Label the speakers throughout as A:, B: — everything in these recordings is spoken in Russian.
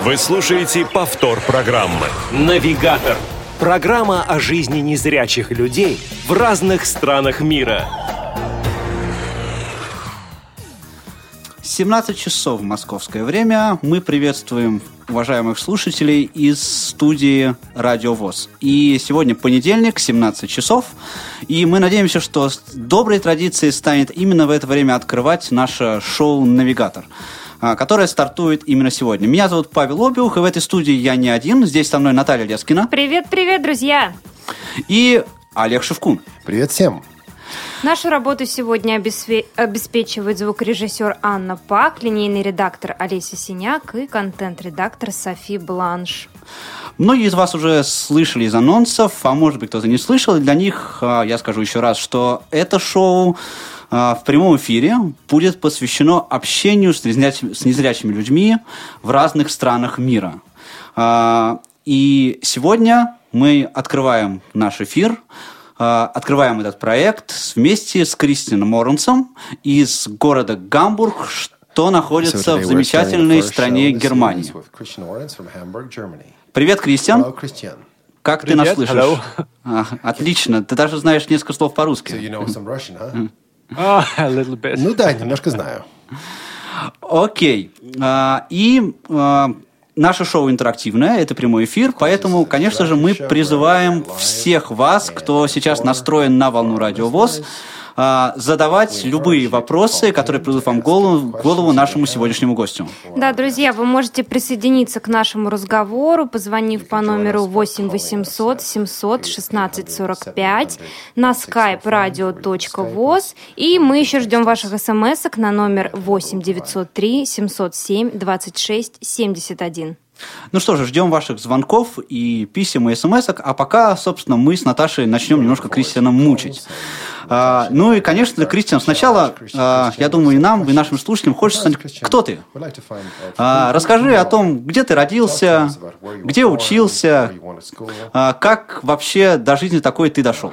A: Вы слушаете повтор программы.
B: «Навигатор» – программа о жизни незрячих людей в разных странах мира.
C: 17 часов московское время. Мы приветствуем уважаемых слушателей из студии Радио ВОЗ. И сегодня понедельник, 17 часов. И мы надеемся, что доброй традицией станет именно в это время открывать наше шоу «Навигатор» которое стартует именно сегодня. Меня зовут Павел Обиух, и в этой студии я не один. Здесь со мной Наталья Лескина.
D: Привет, привет, друзья!
C: И Олег Шевкун.
E: Привет всем!
D: Нашу работу сегодня обеспечивает звукорежиссер Анна Пак, линейный редактор Олеся Синяк и контент-редактор Софи Бланш.
C: Многие из вас уже слышали из анонсов, а может быть кто-то не слышал. Для них а, я скажу еще раз, что это шоу а, в прямом эфире будет посвящено общению с незрячими людьми в разных странах мира. А, и сегодня мы открываем наш эфир а, открываем этот проект вместе с Кристином Моренсом из города Гамбург, что находится в замечательной стране Германии. Привет, Кристиан. Как Привет, ты нас слышишь? А, отлично. Ты даже знаешь несколько слов по-русски. So you know Russian,
E: huh? oh, ну да, немножко знаю.
C: Окей. Okay. И Наше шоу интерактивное, это прямой эфир, поэтому, конечно же, мы призываем всех вас, кто сейчас настроен на волну Радио ВОЗ, а, задавать любые вопросы, которые придут вам в голову, голову нашему сегодняшнему гостю.
D: Да, друзья, вы можете присоединиться к нашему разговору, позвонив по номеру 8 800 700 16 45 на skype radio.voz. И мы еще ждем ваших смс на номер 8 903 707 26 71.
C: Ну что же, ждем ваших звонков и писем и смс -ок, а пока, собственно, мы с Наташей начнем немножко Кристиана мучить. А, ну и, конечно, Кристиан, сначала, а, я думаю, и нам, и нашим слушателям хочется знать, кто ты. А, расскажи о том, где ты родился, где учился, а, как вообще до жизни такой ты дошел.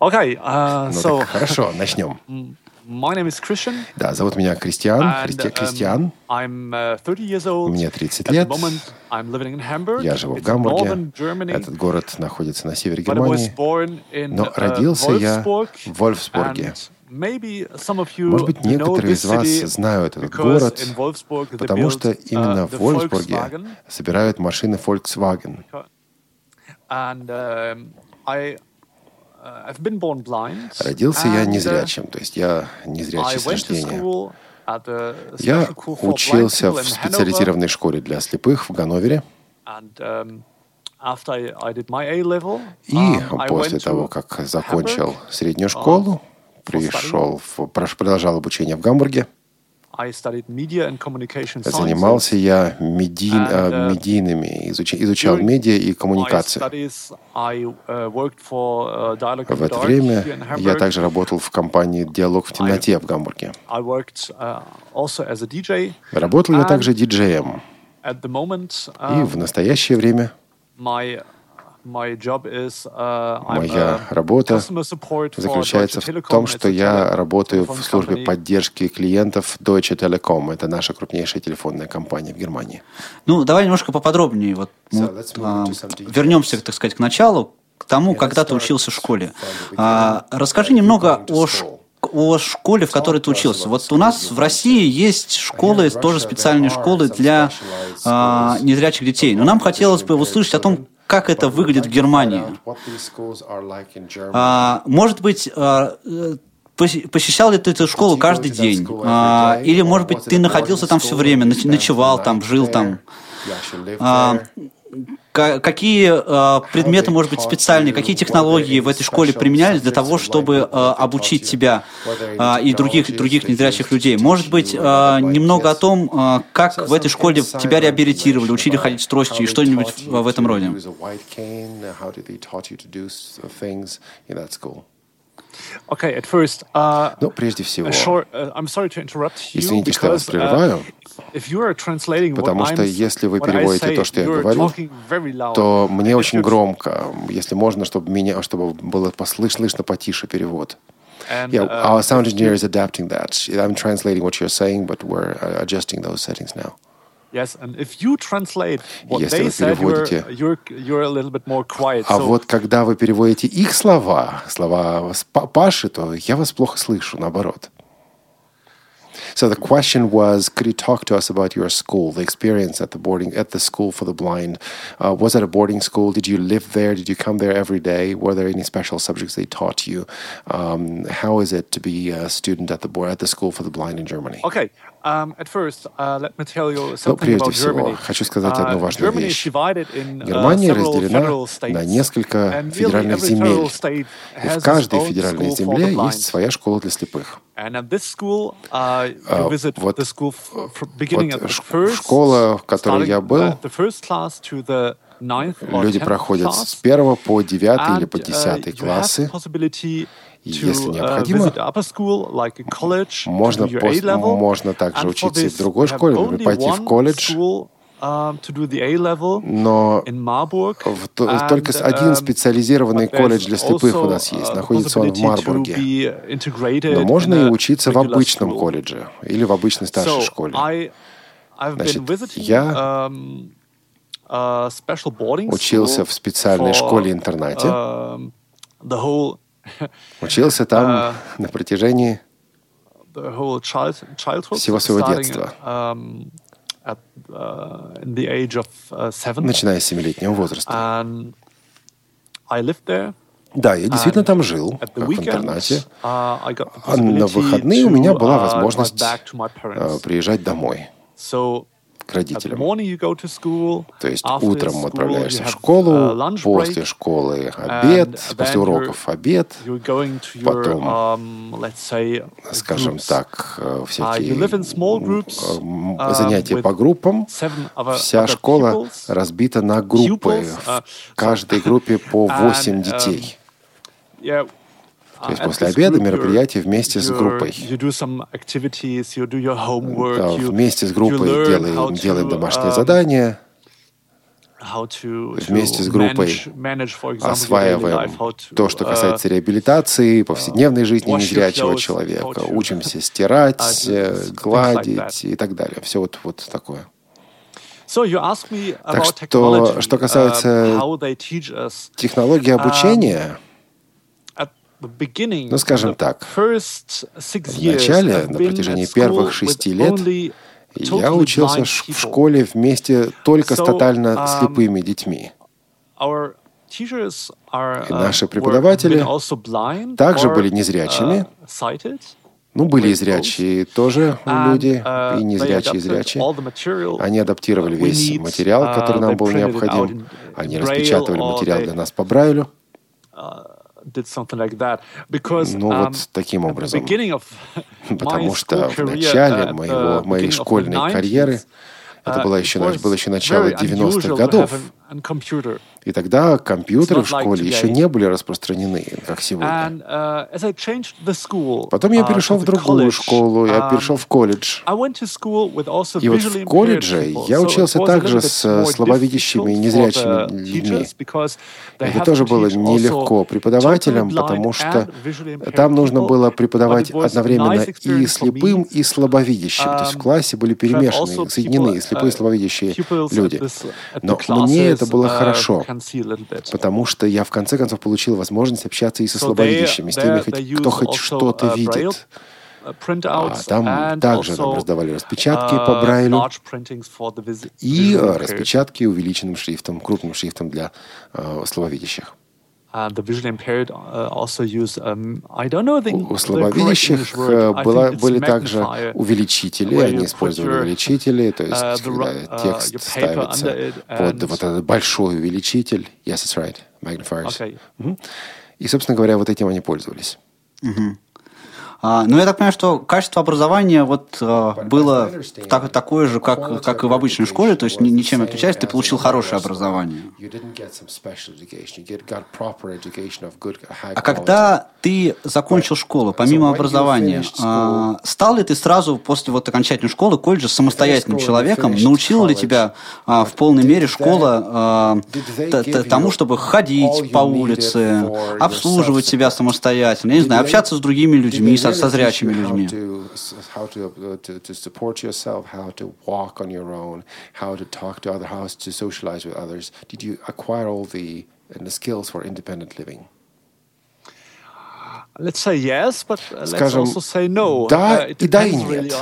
E: Okay, uh, ну, so... хорошо, начнем.
F: My name is Christian.
E: Да, зовут меня Кристиан. Кристиан.
F: Um, I'm 30 years old.
E: Мне 30 лет.
F: I'm living in Hamburg.
E: Я живу в Гамбурге. Этот город находится на севере Германии. Но родился я в Вольфсбурге. Может быть, некоторые из вас знают этот город, потому что именно в Вольфсбурге собирают машины Volkswagen. Uh, Родился я uh, незрячим, то есть я незрячий с рождения. Я учился в специализированной школе для слепых в Ганновере. Um, И um, после того, как закончил среднюю uh, школу, пришел, продолжал обучение в Гамбурге. Занимался я меди... uh, медийными, изуч... изучал медиа и коммуникации. Uh, uh, в это время я также работал в компании «Диалог в темноте» в Гамбурге. Работал я также диджеем. И в настоящее время Моя работа заключается в том, что я работаю в службе поддержки клиентов Deutsche Telekom. Это наша крупнейшая телефонная компания в Германии.
C: Ну, давай немножко поподробнее. Вот, мы, а, вернемся, так сказать, к началу, к тому, когда ты учился в школе. А, расскажи немного о школе о школе, в которой ты учился. Вот у нас в России есть школы, тоже специальные школы для а, незрячих детей. Но нам хотелось бы услышать о том, как это выглядит в Германии. А, может быть, а, посещал ли ты эту школу каждый день? А, или, может быть, ты находился там все время, ночевал там, жил там? А, какие э, предметы, может быть, специальные, какие технологии в этой школе применялись для того, чтобы э, обучить тебя э, и других, других незрячих людей? Может быть, э, немного о том, э, как в этой школе тебя реабилитировали, учили ходить с тростью и что-нибудь в этом роде?
F: Okay, at first, uh,
E: ну, прежде всего, short, uh, извините, что я вас прерываю, Потому что если вы переводите то, что я говорю, то мне очень громко. Если можно, чтобы меня, чтобы было послышно, слышно потише перевод. Yeah,
F: uh,
E: our sound engineer is adapting that. I'm translating what you're saying, but we're uh, adjusting those settings now.
F: Yes, and if you translate what
E: Если
F: they
E: вы
F: said, you're,
E: переводите-
F: you're, you're a little bit more quiet.
E: А
F: so
E: вот когда вы переводите их слова, слова Паши, то я вас плохо слышу, наоборот. So the question was, could you talk to us about your school, the experience at the boarding at the school for the blind? Uh, was it a boarding school? Did you live there? Did you come there every day? Were there any special subjects they taught you? Um, how is it to be a student at the board at the school for the blind in Germany?
F: Okay, um, at first, uh, let me tell you
E: Ну,
F: something
E: прежде
F: about
E: всего,
F: Germany.
E: хочу сказать одну
F: Uh,
E: важную
F: Germany is
E: вещь.
F: divided in, uh,
E: Германия
F: several
E: разделена
F: federal states,
E: на несколько
F: and nearly
E: федеральных
F: every
E: земель.
F: federal state
E: И
F: has
E: в
F: its
E: каждой
F: own
E: федеральной
F: school for
E: земле
F: the blind.
E: есть своя школа для слепых.
F: Uh,
E: А, вот- вот школа, в которой я был, Люди
F: 10th
E: проходят с первого по девятый или по
F: uh,
E: десятый классы. И если
F: uh,
E: необходимо, Можно, можно также учиться и в другой школе, пойти в колледж. Но
F: in Marburg.
E: в- только один
F: um,
E: специализированный колледж для слепых у нас есть.
F: uh,
E: Находится он в Марбурге. Но можно и учиться в обычном
F: school.
E: колледже или в обычной старшей
F: So,
E: школе.
F: I, I've been
E: Значит,
F: visiting,
E: я
F: um, boarding
E: учился в специальной школе-интернате.
F: um,
E: Учился там
F: uh,
E: на протяжении
F: the whole child childhood
E: Всего своего детства.
F: At, uh, in the age of uh, seven,
E: начиная с семилетнего возраста.
F: and I lived there.
E: Да, я действительно там жил,
F: the
E: в интернате.
F: uh,
E: А на выходные у меня была возможность приезжать домой к родителям. То есть утром
F: school
E: отправляешься в школу,
F: uh,
E: после школы обед, после уроков обед, Потом,
F: um, say,
E: скажем
F: groups.
E: так, э,
F: Uh,
E: всякие
F: groups, um,
E: занятия по группам.
F: other,
E: Вся школа
F: pupils.
E: разбита на группы.
F: Pupils, uh,
E: В каждой группе по
F: and,
E: 8
F: um,
E: детей.
F: Yeah.
E: То есть
F: Uh, at
E: после обеда мероприятие вместе с группой. Да, Вместе с группой делаем, делаем домашние
F: um,
E: задания, Вместе с группой осваиваем то, что
F: uh,
E: касается реабилитации, повседневной жизни незрячего человека. Учимся стирать,
F: uh,
E: э, гладить и так далее. Все вот, вот такое.
F: About
E: что, что
F: uh,
E: касается
F: us.
E: Технологии обучения,
F: the beginning,
E: Ну, скажем так, в начале, на протяжении первых шести лет, я учился в школе вместе только с тотально
F: um,
E: слепыми детьми. И
F: uh,
E: наши преподаватели также были незрячими.
F: uh, sighted.
E: Ну, были и зрячие тоже люди,
F: uh,
E: и незрячие, и зрячие. Они адаптировали весь материал, который нам был необходим. Они распечатывали материал для нас по Брайлю.
F: Did something like that because
E: Ну,
F: um,
E: вот таким образом.
F: beginning of my
E: Потому что в начале моего, моей школьной
F: 90s,
E: карьеры, это
F: uh,
E: было еще, было еще начало
F: very
E: 90-х
F: unusual to
E: годов. И тогда компьютеры в школе еще не были распространены, как сегодня.
F: Uh,
E: Потом я
F: uh,
E: перешел в другую школу, я
F: um,
E: перешел в колледж. И вот в колледже я учился также с слабовидящими и незрячими людьми. Это тоже было нелегко преподавателям, потому что там нужно было преподавать одновременно и слепым, и слабовидящим. То есть в
F: um,
E: классе были перемешаны, соединены слепые, и
F: uh,
E: слабовидящие люди. Но мне это было хорошо, потому что я в конце концов получил возможность общаться и со слабовидящими, с теми, кто хоть что-то
F: uh,
E: видит.
F: uh,
E: А там также нам раздавали распечатки по
F: uh,
E: Брайлю и распечатки увеличенным шрифтом, крупным шрифтом для э, слабовидящих.
F: And the visually impaired uh, also use, um, I don't know the,
E: У слабовидящих
F: English word.
E: э,
F: I
E: была,
F: think it's
E: были также
F: magnifier,
E: увеличители, они использовали
F: your,
E: увеличители, то есть
F: uh, the
E: когда
F: uh,
E: текст
F: your paper under
E: ставится
F: it
E: под вот этот большой увеличитель. Yes, that's right. Magnifiers.
F: Okay.
E: Мгм. И, собственно говоря, вот этим они пользовались.
C: А, но я так понимаю, что качество образования вот а, было так, такое же, как, как и в обычной школе, то есть ничем не отличается, ты получил хорошее образование. А когда ты закончил школу, помимо образования, а, стал ли ты сразу после вот окончательной школы, колледжа, самостоятельным человеком? Научила ли тебя а, в полной мере школа а, тому, чтобы ходить по улице, обслуживать себя самостоятельно, я не знаю, общаться с другими людьми, со, со зрячими людьми?
E: Did you acquire all the, the skills for independent living?
F: Let's say yes, but let's
E: Скажем,
F: also say no.
E: да
F: uh,
E: и да и нет.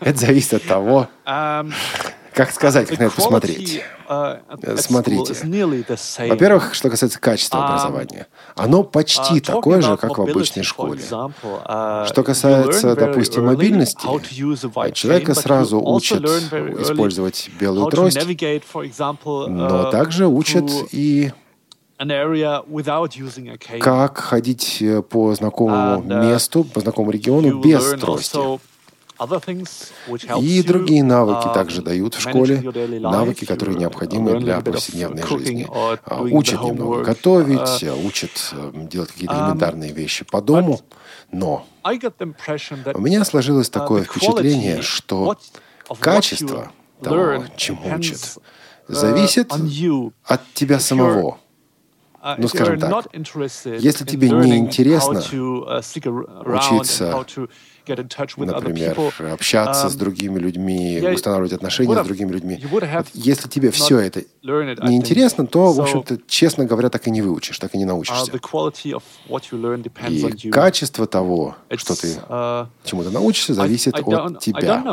E: Это зависит от того, um, Как сказать, как на это посмотреть. Uh, Смотрите. Во-первых, что касается качества um, образования, оно почти uh, такое же, как в обычной школе. Uh, что касается, допустим, мобильности, человека сразу учат использовать белую трость, но также учат и как ходить э, по знакомому uh, месту, по знакомому региону без трости. И другие навыки uh, также дают в школе, навыки, которые uh, необходимы для повседневной жизни. А, учат немного готовить, учат эм, делать какие-то um, элементарные вещи по дому, но у меня сложилось такое впечатление, что качество того, чему учат, зависит от тебя самого.
F: Uh,
E: ну, скажем так, если тебе не интересно uh, учиться, например, общаться с другими людьми, устанавливать отношения с другими людьми, если тебе все это не интересно, то, в общем-то, честно говоря, так и не выучишь, так и не uh, научишься. И качество того, что ты чему-то научишься, зависит от тебя.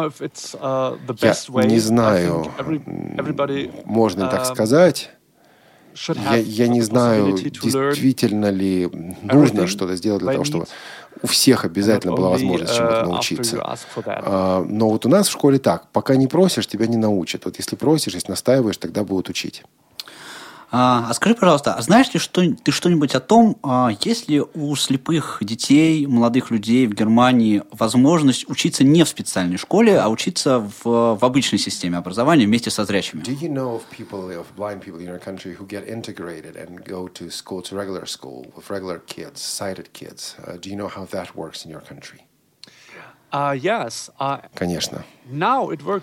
E: Я не знаю, можно ли так сказать, я, я не знаю, действительно ли нужно что-то сделать для того, чтобы у всех обязательно была возможность чему-то uh, научиться. А, но вот у нас в школе так, пока не просишь, тебя не научат. Вот если просишь, если настаиваешь, тогда будут учить.
C: А, а скажи, пожалуйста, а знаешь ли что, ты что-нибудь о том, а, есть ли у слепых детей, молодых людей в Германии возможность учиться не в специальной школе, а учиться в, в обычной системе образования вместе со зрячими? Do you know of people, of blind people in your country who get integrated and go to school, to regular school with regular kids, sighted kids? Uh, do you know how that works in your country?
F: Uh,
E: uh, Конечно.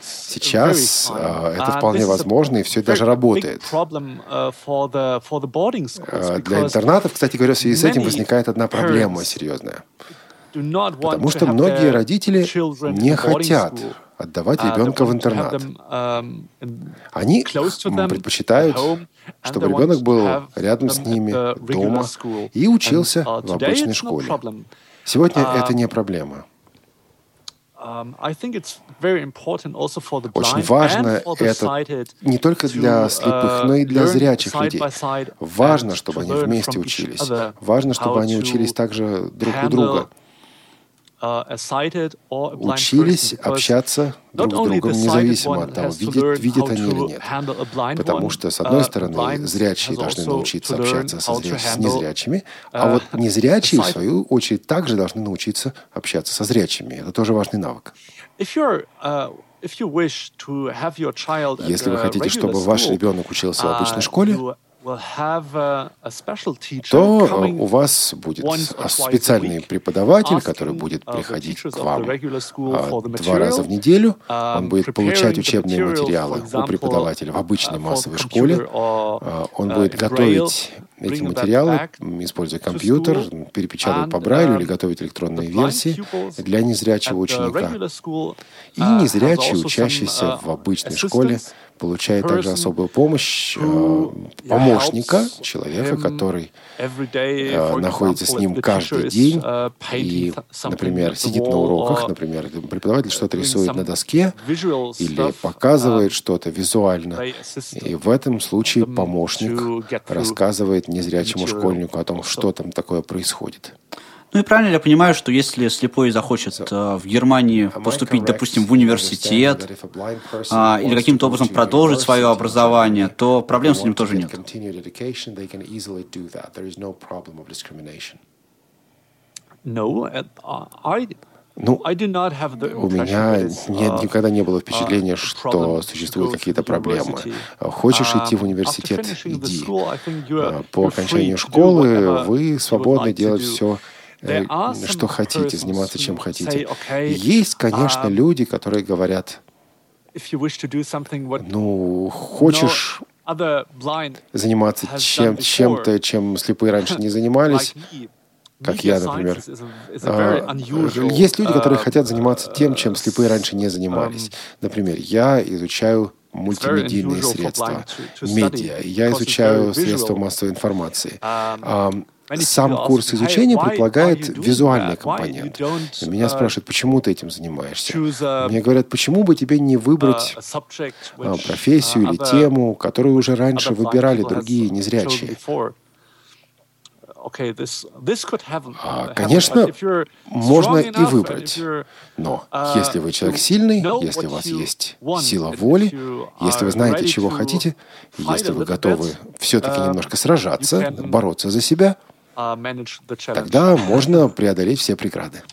E: Сейчас uh, это вполне возможно, и все это даже работает. Для интернатов, кстати говоря, в связи с этим возникает одна проблема серьезная. Потому что многие родители не хотят отдавать ребенка в интернат. Um, Они предпочитают, чтобы ребенок был рядом с ними дома и учился в обычной школе. Сегодня это не проблема.
F: Очень
E: важно это не только для слепых, но и для зрячих людей. Важно, чтобы они вместе учились. Важно, чтобы они учились также друг у друга. Uh, учились общаться друг с другом, независимо от того, видят, видят они или нет. Потому что, с одной uh, стороны, зрячие должны научиться общаться со зря... с незрячими, а uh, вот незрячие, в свою очередь, также должны научиться общаться со зрячими. Это тоже важный навык. Если вы хотите, чтобы ваш ребенок учился в обычной школе, то у вас будет специальный преподаватель, который будет приходить к вам а, два раза в неделю. Он будет получать учебные материалы у преподавателя в обычной массовой школе. А, он будет готовить эти материалы, используя компьютер, перепечатывать по Брайлю или готовить электронные версии для незрячего ученика. И незрячий, учащийся в обычной школе, получает также особую помощь э, помощника, человека, который э, находится с ним каждый день uh, и, например, сидит на уроках, например, преподаватель что-то рисует на доске или показывает uh, что-то визуально. И в этом случае помощник рассказывает незрячему школьнику о том, что там такое происходит.
C: Ну и правильно я понимаю, что если слепой захочет э, в Германии поступить, допустим, в университет а, или каким-то образом продолжить свое образование, то проблем с ним тоже нет.
E: Ну, ну, у меня нет, никогда не было впечатления, что существуют какие-то проблемы. Хочешь идти в университет – иди. По окончанию школы вы свободны делать все, э, что хотите, заниматься чем хотите. Есть, конечно, люди, которые говорят, ну, хочешь заниматься чем, чем-то, чем слепые раньше не занимались, как я, например. А, есть люди, которые uh, хотят заниматься тем, чем слепые раньше не занимались. Um, например, я изучаю мультимедийные средства, медиа, я изучаю средства массовой информации. Um, сам курс изучения предполагает визуальный компонент. Меня uh, спрашивают, почему ты этим занимаешься? Мне говорят, почему бы тебе не выбрать а, профессию или тему, которую уже раньше выбирали другие незрячие? А, конечно, можно и выбрать. Но uh, если вы человек сильный, если у вас есть сила воли, если вы знаете, чего хотите, если вы готовы все-таки uh, немножко сражаться, бороться за себя, uh, тогда можно преодолеть все преграды.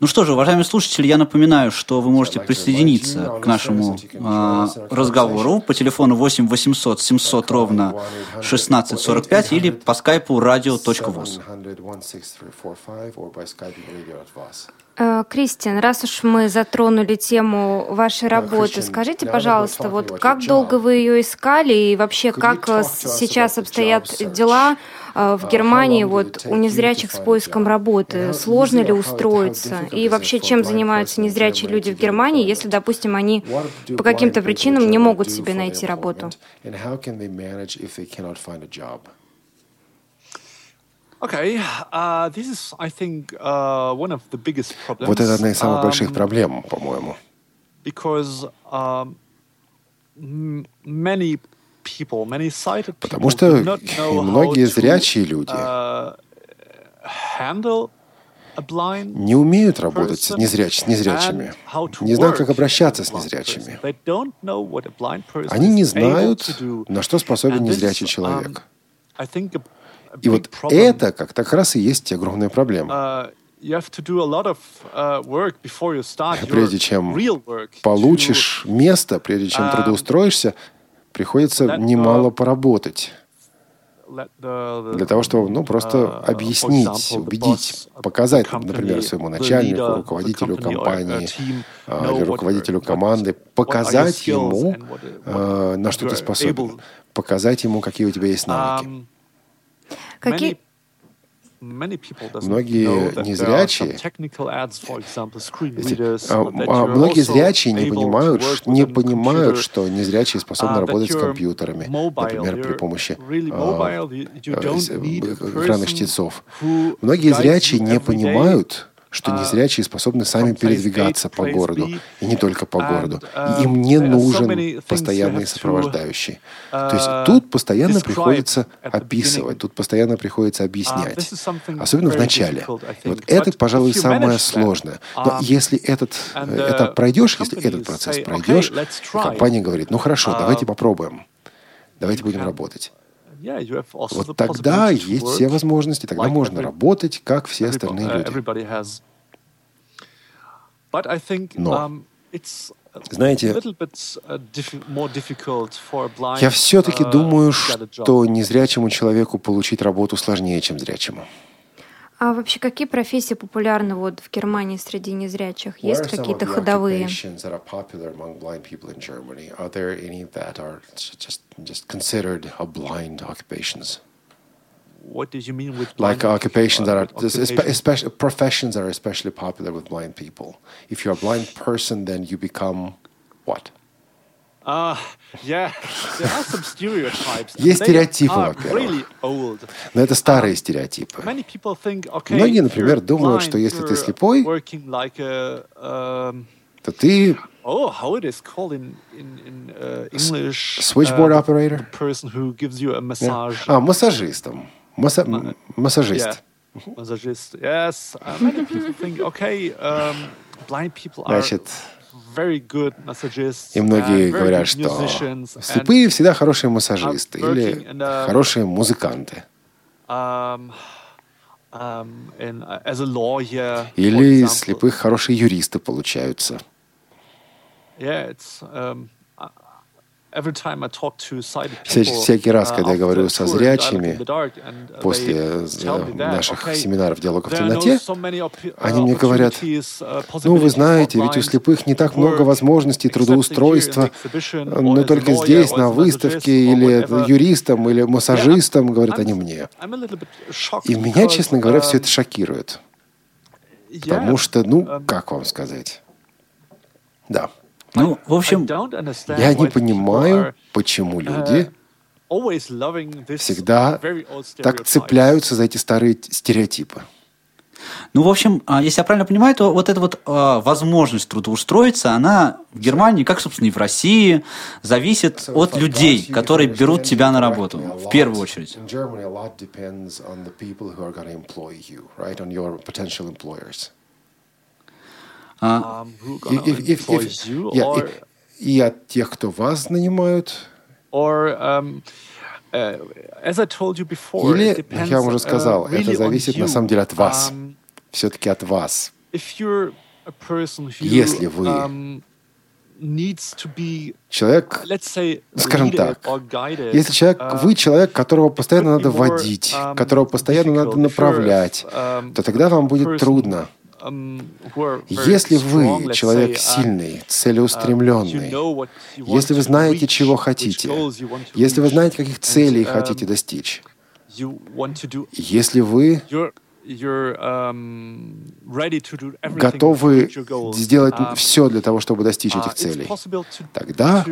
C: Ну что же, уважаемые слушатели, я напоминаю, что вы можете присоединиться к нашему э, разговору по телефону 8 800 700 ровно 1645 или по скайпу radio.voz.
D: Э, Кристиан, раз уж мы затронули тему вашей работы, скажите, пожалуйста, вот как долго вы ее искали и вообще как э, сейчас обстоят дела э, в Германии вот у незрячих с поиском работы? Сложно ли устроиться? И вообще, чем занимаются незрячие люди в Германии, если, допустим, они по каким-то причинам не могут себе найти работу?
E: Okay. Uh, this is, I think, uh, one of the biggest problems. Вот это одна из самых больших проблем, по-моему.
F: Um,
E: Потому что многие зрячие люди uh, не умеют работать с, незряч, с незрячими, не знают, как обращаться с незрячими. Они не знают, на что способен незрячий um, человек. И вот это как так раз и есть огромная проблема. Uh, uh, прежде чем получишь место, прежде чем um, трудоустроишься, приходится немало поработать для того, чтобы ну, просто uh, объяснить, убедить, показать, например, своему начальнику, руководителю компании или руководителю команды, показать ему, на что ты способен, показать ему, какие у тебя есть навыки.
D: Какие...
E: Многие незрячие, а, многие зрячие не понимают, не понимают, что незрячие способны uh, работать с компьютерами, например, при помощи а, э, экранных чтецов. Многие зрячие не понимают, что а, незрячие способны сами передвигаться по городу, и не только по городу. И um, им не нужен постоянный сопровождающий. То есть uh, тут постоянно приходится описывать, тут постоянно приходится uh, объяснять. Особенно в начале. И вот это, пожалуй, самое сложное. Но um, если этот uh, этап пройдешь, если этот процесс пройдешь, компания говорит, ну хорошо, давайте попробуем, давайте будем работать. Вот тогда есть все возможности, тогда можно работать, как все остальные uh, люди. Но, um, знаете, uh, я все-таки uh, думаю, что незрячему человеку получить работу сложнее, чем зрячему.
D: А вообще какие профессии популярны вот в Германии среди незрячих? Есть какие-то ходовые?
E: What do you mean with like occupations that are especially professions that are especially popular with blind people? If you're a blind person, then you become what? Есть стереотипы, во-первых. Но это старые стереотипы. Многие, например, думают, что если ты слепой, um, то ты
F: Oh, how it is called in in in uh, English?
E: Switchboard uh, operator.
F: The person who gives you a massage.
E: А, массажистом. Масса... Массажист.
F: Массажист. Yes. Uh, many people think, okay, um, blind people are
E: Значит, и многие говорят, что слепые всегда хорошие массажисты или хорошие музыканты. Um, Um, uh, Или слепых хорошие юристы получаются.
F: Yeah, it's, um,
E: Всякий раз, когда я говорю со зрячими после наших семинаров «Диалога в темноте», они мне говорят, ну, вы знаете, ведь у слепых не так много возможностей трудоустройства, но только здесь, на выставке, или юристам, или массажистам, говорят они мне. И меня, честно говоря, все это шокирует. Потому что, ну, как вам сказать? Да.
C: Ну, в общем,
E: я не понимаю, почему люди всегда так цепляются за эти старые стереотипы.
C: Ну, в общем, а, если я правильно понимаю, то вот эта вот а, возможность трудоустроиться, она в Германии, как, собственно, и в России, зависит от людей, которые берут тебя на работу, в первую очередь.
E: А, и от тех, кто вас нанимают.
F: Um, uh,
E: Или, как я уже uh, сказал, это зависит на самом деле от вас. Um, Все-таки от вас. Если вы um, человек, скажем так, если человек, uh, вы человек, которого постоянно надо водить, которого постоянно надо направлять, то тогда вам будет трудно. Если вы человек сильный, целеустремленный, если вы знаете, чего хотите, если вы знаете, каких целей um, хотите достичь, если вы um, готовы сделать um, все для того, чтобы достичь этих целей, тогда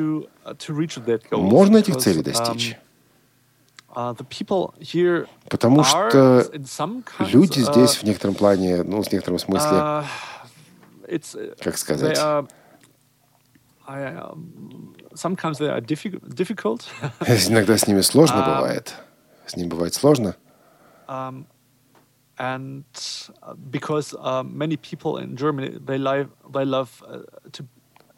E: можно этих целей достичь. Uh, Потому что люди uh, здесь в некотором плане, ну, в некотором смысле, uh, как сказать, Иногда с ними сложно um, бывает. С ними бывает сложно. Um,
F: and because uh, many people in Germany they love they love uh, to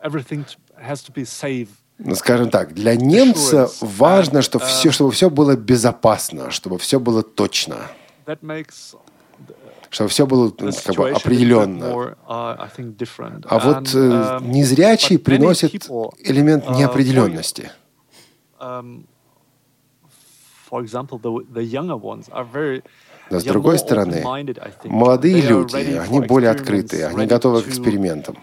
F: everything has to be safe
E: скажем так, для немца важно, чтобы все, чтобы все было безопасно, чтобы все было точно, чтобы все было ну, как бы определенно. А вот э, незрячий приносит элемент неопределенности. Но с другой стороны, молодые люди, они более открытые, они готовы к экспериментам.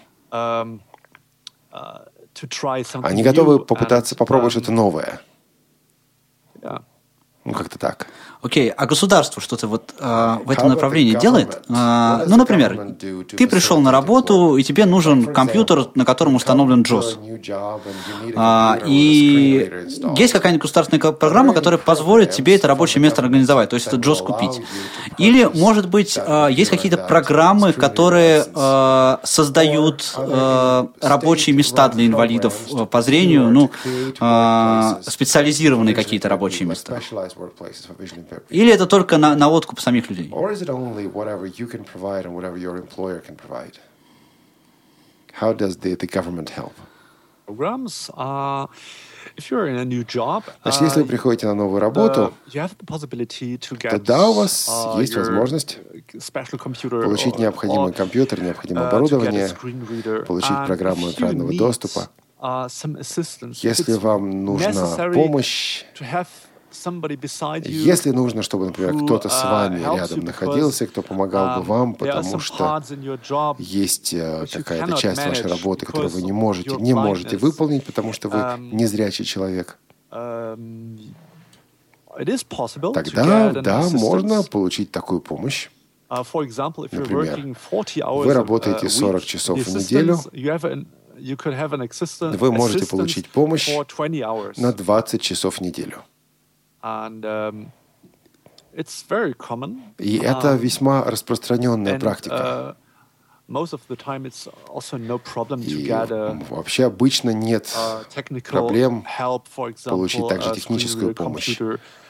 E: Они готовы попытаться попробовать что-то новое. Ну, как-то так.
C: Окей, okay. а государство что-то вот э, в этом направлении делает? Э, ну, например, ты пришел на работу, и тебе нужен компьютер, на котором установлен JOS. Э, и есть какая-нибудь государственная программа, которая позволит тебе это рабочее место организовать, то есть это JOS купить. Или, может быть, э, есть какие-то программы, которые э, создают э, рабочие места для инвалидов по зрению, ну, э, специализированные какие-то рабочие места. Или это только на, на откуп самих людей?
E: How does the, the government help?
F: Programs are
E: Значит, если вы uh, приходите на новую работу, тогда у вас uh, есть возможность получить необходимый компьютер, необходимое uh, оборудование, получить программу экранного доступа. Если вам нужна помощь, если нужно, чтобы, например, кто-то с uh, вами рядом находился, кто помогал бы um, вам, потому что есть э, какая-то часть вашей работы, которую вы не можете, не можете выполнить, потому что вы um, незрячий человек, um, тогда, да, можно получить такую помощь.
F: Uh,
E: например, вы работаете 40 часов в неделю, вы можете получить помощь на 20 часов в неделю.
F: Um,
E: И это um, весьма распространенная практика.
F: Uh,
E: И вообще обычно нет проблем получить также uh, техническую помощь.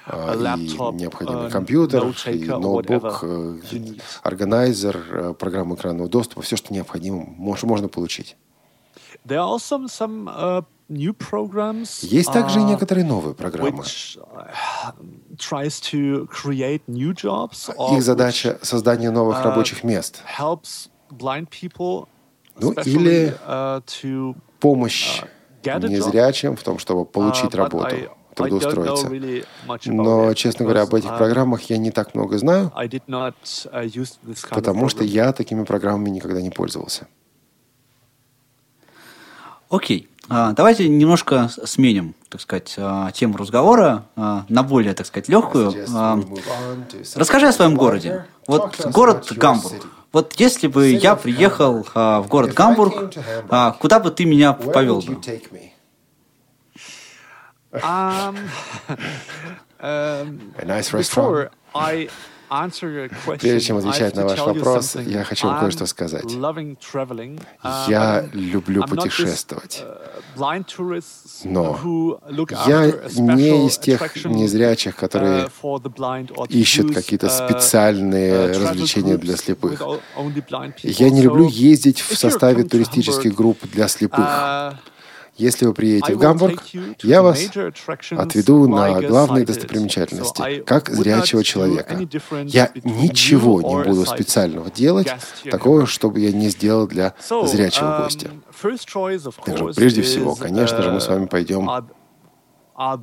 E: А, и необходимый uh, компьютер, и ноутбук, э, органайзер, э, программу экранного доступа, все, что необходимо, можно получить.
F: There are some, some uh,
E: Есть также и некоторые новые программы. Их задача — создание новых рабочих мест. Ну или помощь незрячим в том, чтобы получить работу трудоустроиться. Но, честно говоря, об этих программах я не так много знаю, потому что я такими программами никогда не пользовался.
C: Окей. А, давайте немножко сменим, так сказать, а, тему разговора а, на более, так сказать, легкую. Расскажи о своем городе. Вот город Гамбург. Вот если бы я приехал в город Гамбург, куда бы ты меня повел бы?
E: Um, um, a nice restaurant. Прежде чем отвечать на ваш вопрос, я хочу вам кое-что сказать. Uh, я люблю путешествовать. Uh, Но я не из тех незрячих, которые uh, ищут какие-то специальные развлечения для слепых. Я не люблю ездить в составе туристических групп для слепых. Если вы приедете в Гамбург, я вас отведу на главные достопримечательности, как зрячего человека. Я ничего не буду специального делать, такого, чтобы я не сделал для зрячего um, гостя. Также прежде всего, конечно же, мы с вами пойдем Uh,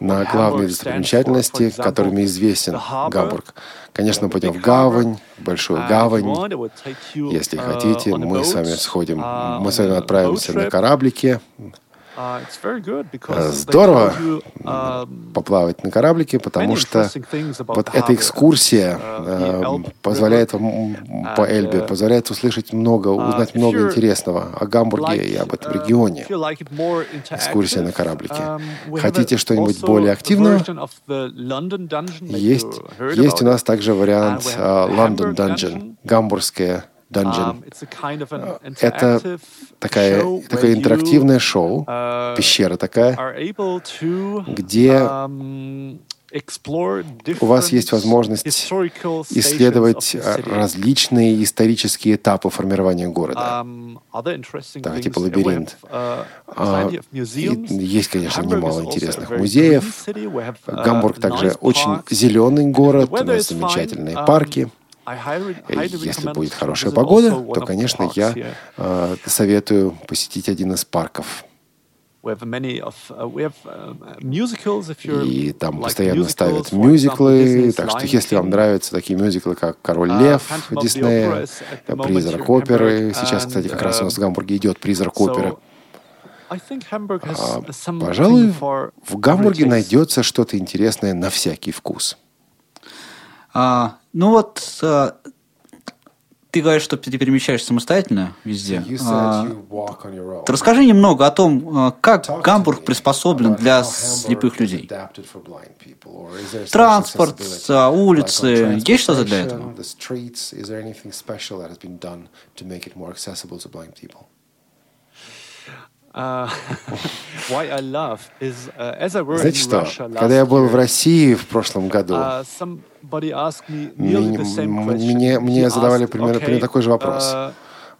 E: на главные достопримечательности, которыми известен Гамбург. Конечно, мы пойдем в гавань, большую гавань. Если uh, хотите, мы с вами сходим, uh, мы с вами отправимся на кораблике, Uh, здорово um, поплавать на кораблике, потому что вот эта экскурсия uh, э, позволяет вам по Эльбе, uh, позволяет услышать много, узнать много интересного о Гамбурге и об этом регионе. Экскурсия на кораблике. Um, Хотите что-нибудь более активного? Есть, есть у нас также вариант London Dungeon, гамбургская Dungeon. Um, Это такая, такое интерактивное шоу, uh, пещера такая, где um, у вас есть возможность исследовать различные исторические этапы формирования города. Um, так, типа лабиринт. Uh, а, есть, конечно, немало интересных музеев. Uh, Гамбург также очень зеленый город, у нас замечательные парки. Если будет хорошая погода, то, конечно, я э, советую посетить один из парков. Uh, uh, И там постоянно ставят мюзиклы, так что если вам нравятся такие мюзиклы, как «Король uh, лев» Диснея, «Призрак оперы», сейчас, кстати, как раз у нас в Гамбурге идет «Призрак оперы», а, пожалуй, в Гамбурге найдется что-то интересное на всякий вкус.
C: А, ну вот а, ты говоришь, что ты перемещаешься самостоятельно везде. Ты расскажи немного о том, а, как Гамбург приспособлен для слепых людей. Транспорт, улицы, есть что-то для этого?
E: Uh, uh, Знаете что? Когда я был в России в прошлом году, uh, мне, мне задавали примерно, примерно такой же вопрос.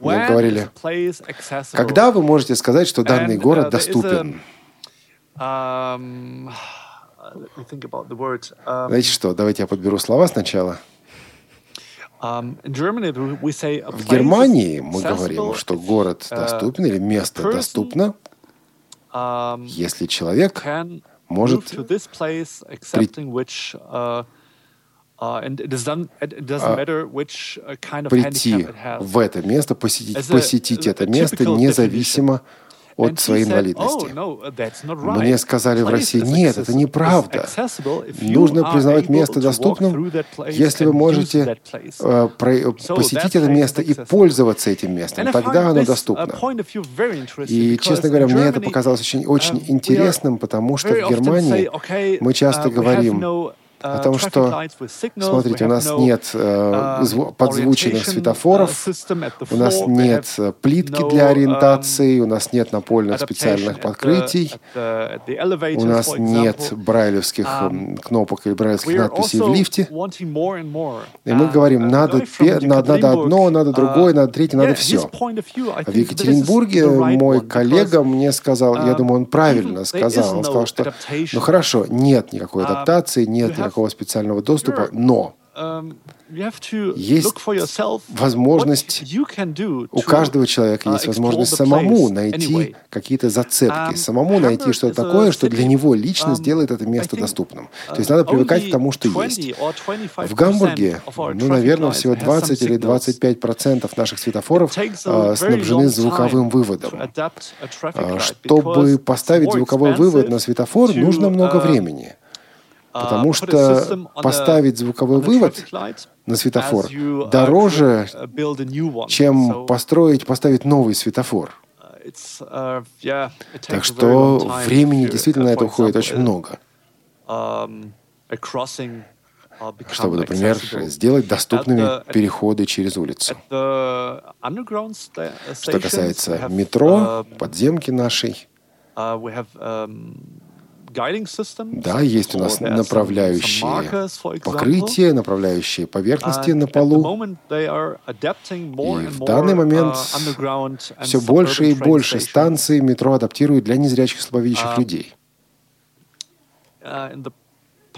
E: Мне говорили, когда вы можете сказать, что данный город доступен? Um, um, Знаете что, давайте я подберу слова сначала. Um, в Германии мы говорим, что город uh, доступен или место доступно, um, если человек может прийти прийти в это место, посетить, посетить это место независимо от своей инвалидности. Oh, Мне сказали в России, нет, это неправда. Нужно признавать место доступным, если вы можете э, посетить это место и пользоваться этим местом. Тогда оно доступно. И, честно говоря, мне это показалось очень, очень um, интересным, потому что в Германии мы часто uh, говорим, о том, что, смотрите, у нас нет э, подзвученных светофоров, у нас нет плитки для ориентации, у нас нет напольных специальных покрытий, у нас нет брайлевских кнопок или брайлевских надписей в лифте. И мы говорим, надо, надо одно, надо другое, надо третье, надо все. В Екатеринбурге мой коллега мне сказал, я думаю, он правильно сказал, он сказал, что, ну хорошо, нет никакой адаптации, нет никакого специального доступа, но um, есть возможность, у каждого человека uh, есть возможность самому найти какие-то зацепки, um, самому найти что-то такое, что для него лично um, сделает это место доступным. То есть надо привыкать к тому, что есть. В Гамбурге, ну, наверное, всего 20 или 25 процентов наших светофоров а, снабжены звуковым выводом. А, чтобы поставить звуковой вывод на светофор, нужно много um, времени. Потому что поставить звуковой вывод на светофор дороже, чем построить, поставить новый светофор. Так что времени действительно на это уходит очень много. Чтобы, например, сделать доступными переходы через улицу. Что касается метро, подземки нашей, да, есть у нас направляющие покрытия, направляющие поверхности на полу. И в данный момент uh, все больше и больше станций метро адаптируют для незрячих слабовидящих um, людей.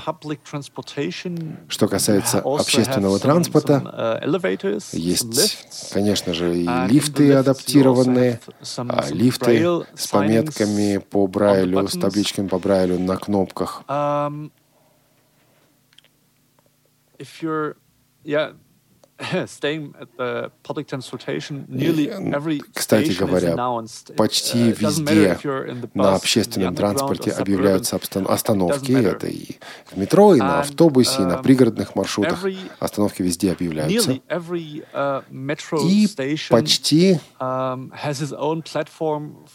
E: Uh, что касается общественного транспорта, uh, есть, конечно же, и лифты адаптированные, а лифты с пометками по Брайлю, с табличками по Брайлю на кнопках. Um, Кстати говоря, почти uh, везде на общественном транспорте объявляются остановки. Это и в метро, и на автобусе, и на um, пригородных маршрутах. Остановки везде объявляются. Uh, и почти um,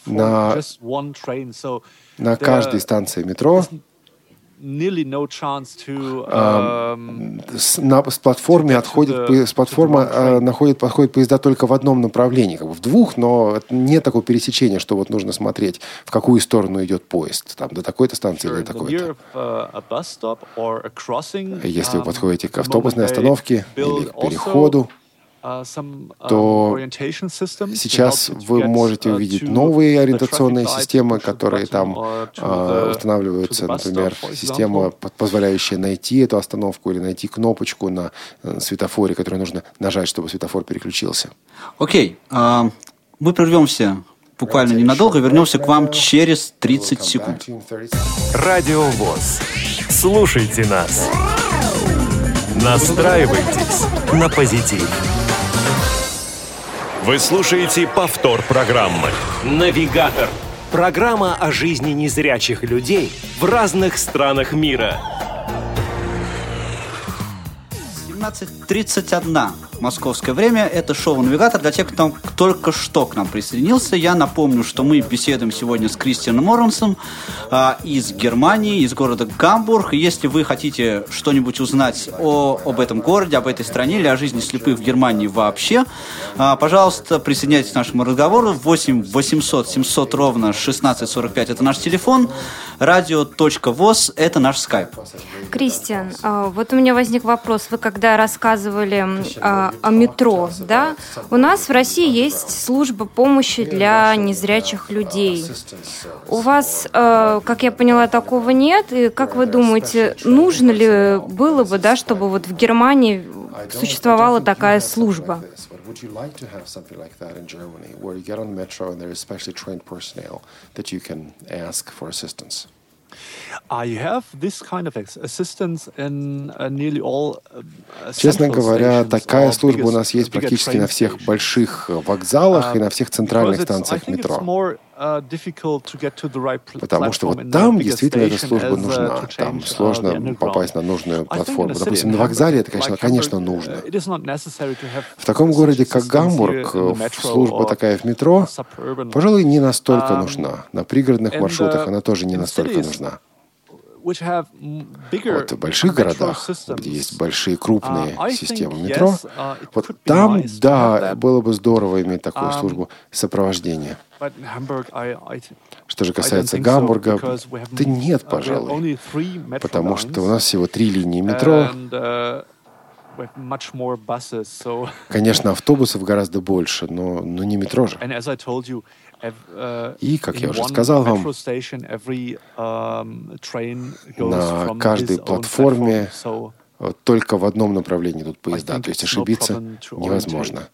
E: на, на каждой станции метро Um, с, на, с платформы отходит, с платформы uh, находит, подходит поезда только в одном направлении, как бы в двух, но нет такого пересечения, что вот нужно смотреть, в какую сторону идет поезд, там до такой-то станции или такой-то. Uh, Если вы um, подходите к автобусной остановке или к переходу, то сейчас вы можете uh, увидеть новые ориентационные системы, которые там устанавливаются, например, система, позволяющая найти эту остановку или найти кнопочку на э, светофоре, которую нужно нажать, чтобы светофор переключился.
C: Окей, okay. uh, мы прервемся буквально ненадолго, вернемся к вам через 30 секунд.
A: Радио ВОЗ. Слушайте нас. Настраивайтесь на позитив. Вы слушаете повтор программы.
B: Навигатор. Программа о жизни незрячих людей в разных странах мира.
C: 17.31 московское время. Это шоу «Навигатор». Для тех, кто только что к нам присоединился, я напомню, что мы беседуем сегодня с Кристианом Морренсом а, из Германии, из города Гамбург. Если вы хотите что-нибудь узнать о, об этом городе, об этой стране или о жизни слепых в Германии вообще, а, пожалуйста, присоединяйтесь к нашему разговору. 8 800 700 ровно 1645 – это наш телефон. Радио.воз – это наш скайп.
D: Кристиан, а, вот у меня возник вопрос. Вы когда рассказывали о метро, да, у нас в России есть служба помощи для незрячих людей. У вас, э, как я поняла, такого нет. И как вы думаете, нужно ли было бы, да, чтобы вот в Германии существовала такая служба? Would you like to have something like that in Germany, where you get on the metro and there is specially trained personnel that you can ask for assistance?
E: Честно говоря, такая служба у нас есть практически на всех больших вокзалах и на всех центральных станциях метро. Uh, Потому что вот там действительно эта служба нужна. Там uh, сложно попасть на нужную платформу. Допустим, на вокзале это, конечно, конечно нужно. В таком городе, как Гамбург, служба такая в метро, пожалуй, не настолько um, нужна. На пригородных маршрутах она тоже не настолько нужна. Вот в больших городах, где есть большие крупные системы метро, вот там, да, было бы здорово иметь такую службу сопровождения. Что же касается Гамбурга, да нет, пожалуй, потому что у нас всего три линии метро, Конечно, автобусов гораздо больше, но, но не метро же. Uh, И, как я уже сказал вам, um, на каждой платформе только в одном направлении идут поезда, то есть ошибиться невозможно.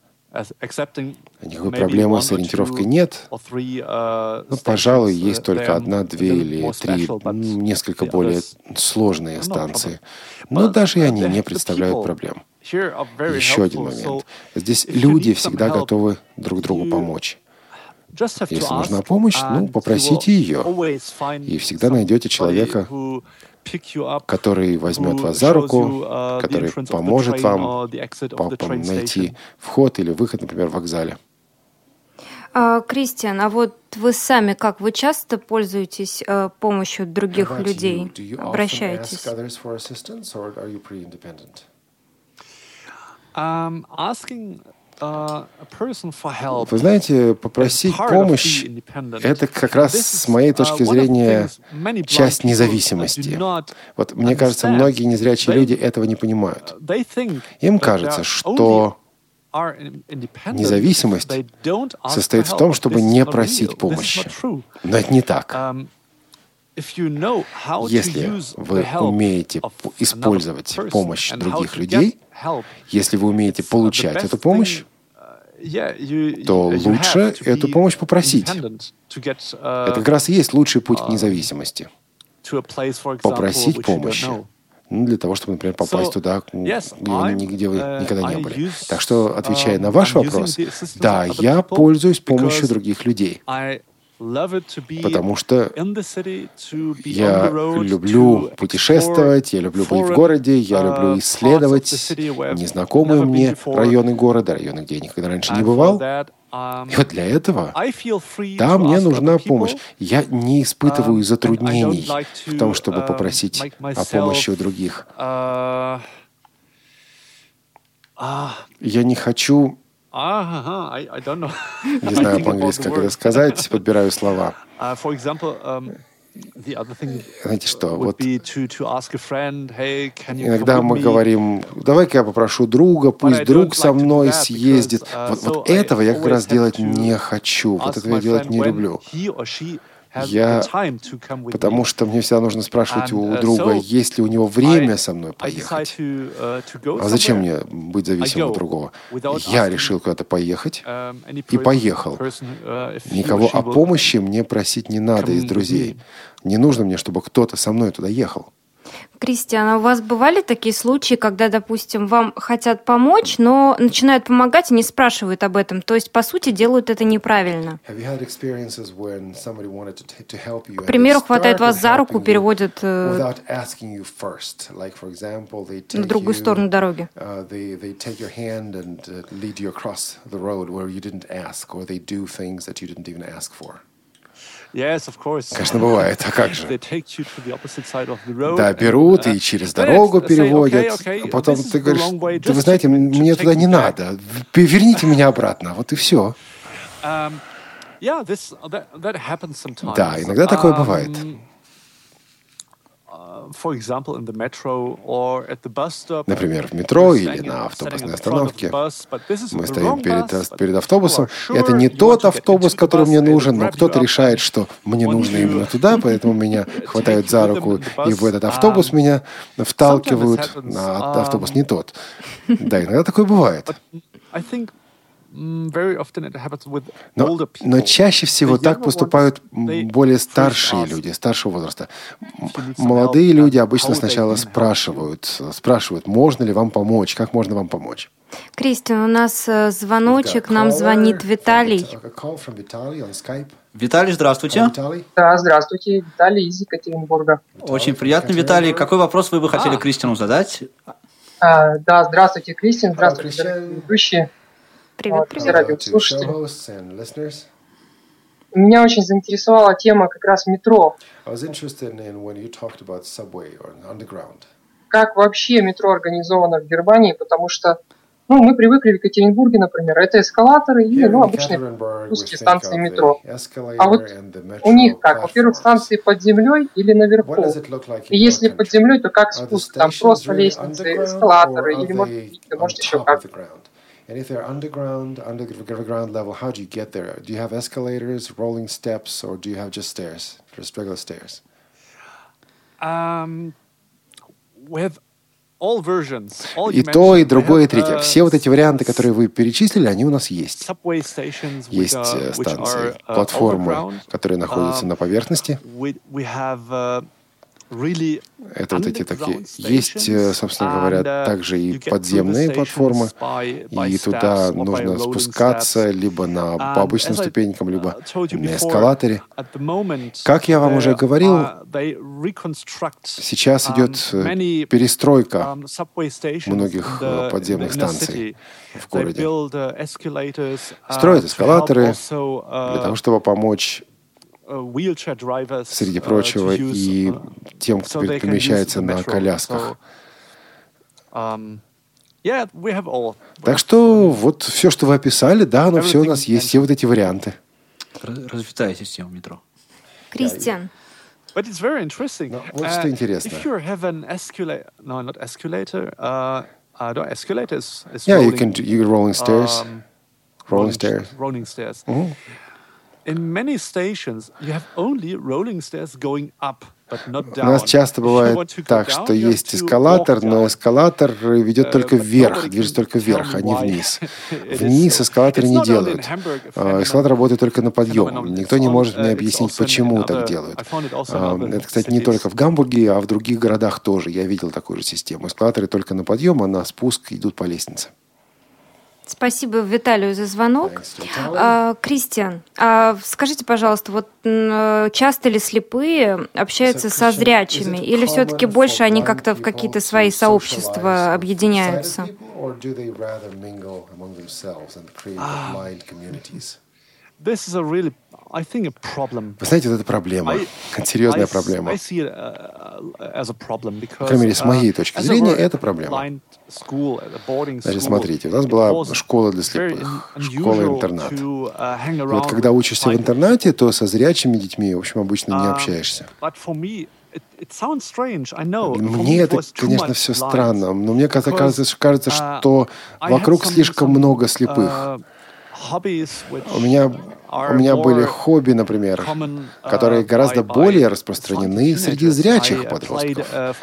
E: Никакой проблемы с ориентировкой нет. Uh, ну, пожалуй, есть только одна, две или три несколько более сложные станции. Но даже и они не представляют проблем. Еще один момент. Здесь люди всегда готовы друг другу помочь. Если нужна помощь, ну, попросите ее. И всегда найдете человека, который возьмет вас за руку, uh, который поможет вам найти вход или выход, например, в вокзале.
D: А, Кристиан, а вот вы сами как? Вы часто пользуетесь э, помощью других людей? Обращаетесь?
E: Um, Uh, Вы знаете, попросить помощь — это как раз, с моей uh, точки зрения, часть независимости. Вот мне кажется, многие незрячие люди этого не понимают. Uh, Им кажется, что независимость состоит в том, чтобы не просить помощи. Но это не так. Um, Если вы умеете использовать помощь других людей, если вы умеете получать эту помощь, то лучше эту помощь попросить. Uh, Это как раз и есть лучший путь к uh, независимости. Попросить помощи. Ну, для того, чтобы, например, попасть туда, где, где вы uh, никогда не были. Так что, отвечая на ваш вопрос, да, я пользуюсь помощью других людей. Потому что я люблю путешествовать, я люблю быть в городе, я uh, люблю исследовать незнакомые мне районы города, районы, где я никогда раньше не бывал. Um, И вот для этого, да, мне нужна помощь. Я не испытываю um, затруднений в том, чтобы um, попросить о помощи у других. Uh, uh, я не хочу не знаю по-английски, как это сказать, подбираю слова. Uh, um, Знаете что, вот иногда мы говорим, давай-ка я попрошу друга, пусть друг со мной съездит. Uh, вот, вот этого я как раз делать не хочу, вот этого я делать не люблю. Я, потому что мне всегда нужно спрашивать у uh, друга, есть ли у него время со мной поехать. Uh, а зачем мне быть зависимым от другого? Я решил куда-то поехать um, и поехал. Uh, Никого о помощи мне просить не надо из друзей. Не нужно мне, чтобы кто-то со мной туда ехал.
D: Кристиан, а у вас бывали такие случаи, когда, допустим, вам хотят помочь, но начинают помогать и не спрашивают об этом? То есть, по сути, делают это неправильно. К примеру, хватает вас за руку, переводят э, на другую сторону дороги. Uh,
E: Конечно, бывает. А как же? Да, берут и через дорогу переводят. А потом ты говоришь, да вы знаете, мне туда не надо. Верните меня обратно. Вот и все. Um, да, иногда такое um, бывает. Например, в метро или на автобусной остановке. Мы стоим перед, перед автобусом. Это не тот автобус, который мне нужен, но кто-то решает, что мне нужно именно туда, поэтому меня хватают за руку и в этот автобус меня вталкивают, а автобус не тот. Да, иногда такое бывает. Но, но чаще всего так поступают более старшие люди, старшего возраста. Молодые люди обычно сначала спрашивают, спрашивают, можно ли вам помочь, как можно вам помочь.
D: Кристин, у нас э, звоночек, нам звонит Виталий.
C: Виталий, здравствуйте.
G: Да, здравствуйте. Виталий из Екатеринбурга.
C: Очень приятно, Виталий. Какой вопрос вы бы хотели а. Кристину задать?
G: А, да, здравствуйте, Кристин. Здравствуйте, ведущие.
D: Привет, привет.
G: радиослушатели. Меня очень заинтересовала тема как раз метро. Как вообще метро организовано в Германии, потому что ну, мы привыкли в Екатеринбурге, например, это эскалаторы и ну, обычные узкие станции метро. А вот у них как? Во-первых, станции под землей или наверху? И если под землей, то как спуск? Там просто лестницы, эскалаторы или, может может еще как?
E: And if they're underground, underground level, how do you get there? Do you have escalators, rolling steps, or do you have just stairs, just regular stairs?
F: Um, we have
E: и то, и другое, и третье. Все вот эти варианты, которые вы перечислили, они у нас есть. Есть э, станции, uh, платформы, которые находятся um, на поверхности. Это вот эти такие. Есть, э, собственно говоря, uh, также и подземные платформы, и туда нужно спускаться либо на по обычным ступенькам, либо uh, на эскалаторе. Как я вам уже говорил, сейчас
F: um,
E: идет перестройка um, многих э, подземных станций в городе. Строят эскалаторы для того, чтобы помочь среди прочего, и тем, кто перемещается на колясках.
F: Um,
E: так что вот все, что вы описали, да, но все у нас есть, все вот эти варианты.
C: Развитая система метро.
D: Кристиан.
F: But it's very interesting.
E: Но вот что uh, интересно.
F: If you have an escalator, no, not escalator, uh, uh, no, escalator is, is
E: yeah,
F: rolling,
E: you can do you rolling stairs, um, rolling, rolling stairs,
F: rolling stairs.
E: Mm-hmm. У нас часто бывает так, что есть эскалатор, но эскалатор ведет только вверх, движется только вверх, а не вниз. Вниз эскалаторы не делают. А, эскалатор работает только на подъем. Никто не может мне объяснить, почему так делают. А, это, кстати, не только в Гамбурге, а в других городах тоже. Я видел такую же систему. Эскалаторы только на подъем, а на спуск идут по лестнице.
D: Спасибо Виталию за звонок. А, Кристиан, а скажите, пожалуйста, вот часто ли слепые общаются со зрячими, или все-таки больше они как-то в какие-то свои сообщества объединяются?
F: This is a really
E: вы знаете, вот это проблема, это серьезная проблема. По крайней мере, с моей точки зрения, это проблема. Значит, смотрите, у нас была школа для слепых, школа-интернат. Uh, вот когда учишься в интернате, то со зрячими детьми, в общем, обычно не um, общаешься. Мне это, конечно, все странно, но мне кажется, кажется uh, что вокруг слишком много слепых. У меня у меня были хобби, например, uh, которые гораздо более распространены среди зрячих подростков. Uh,